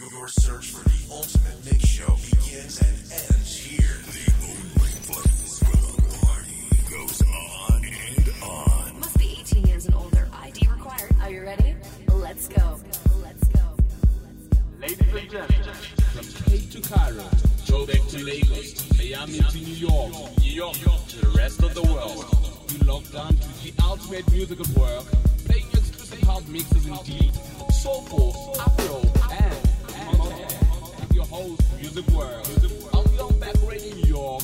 Your search for the ultimate mix show begins and ends here. The only place where the party goes on and on. Must be 18 years and older. ID required. Are you ready? Let's go. Let's go. Ladies and gentlemen, From Cape to Cairo, Joburg to Lagos, Miami to New York, New York to the rest of the world. You locked on to the ultimate musical work, playing exclusive house mixes in deep, soulful, afro, and and your host, Music World, on your back radio New York,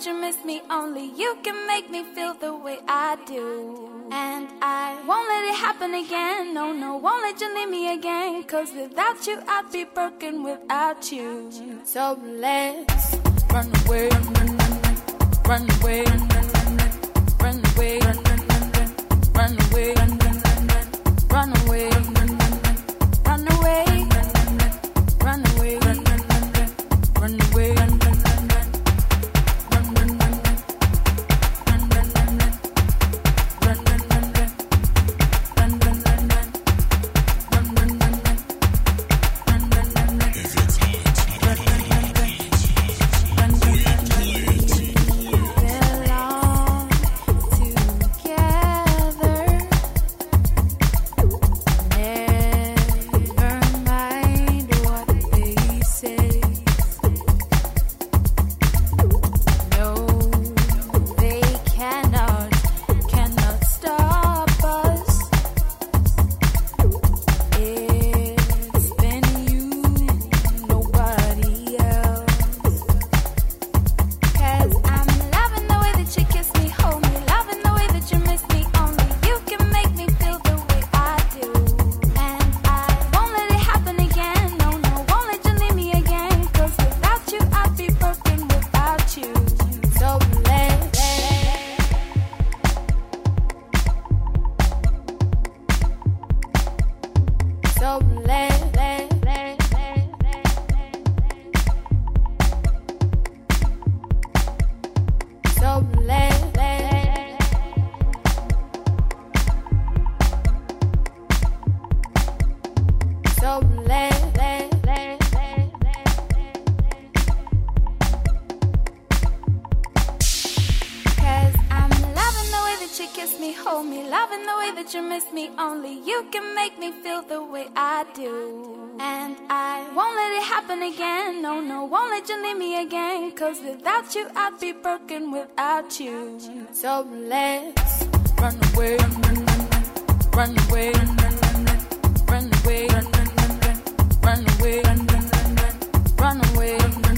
that you miss me. Only you can make me feel the way I do. And I won't let it happen again. No, no, won't let you leave me again. Cause without you, I'd be broken without you. So let's run away, run, run, run away. happen again. No, no, won't let you leave me again. Cause without you, I'd be broken without you. So let's run away, run, run, run, run. Run away, run, run, run, run. Run away, run, run, run, run. Run away, run, run, run, run. Run away, run, run.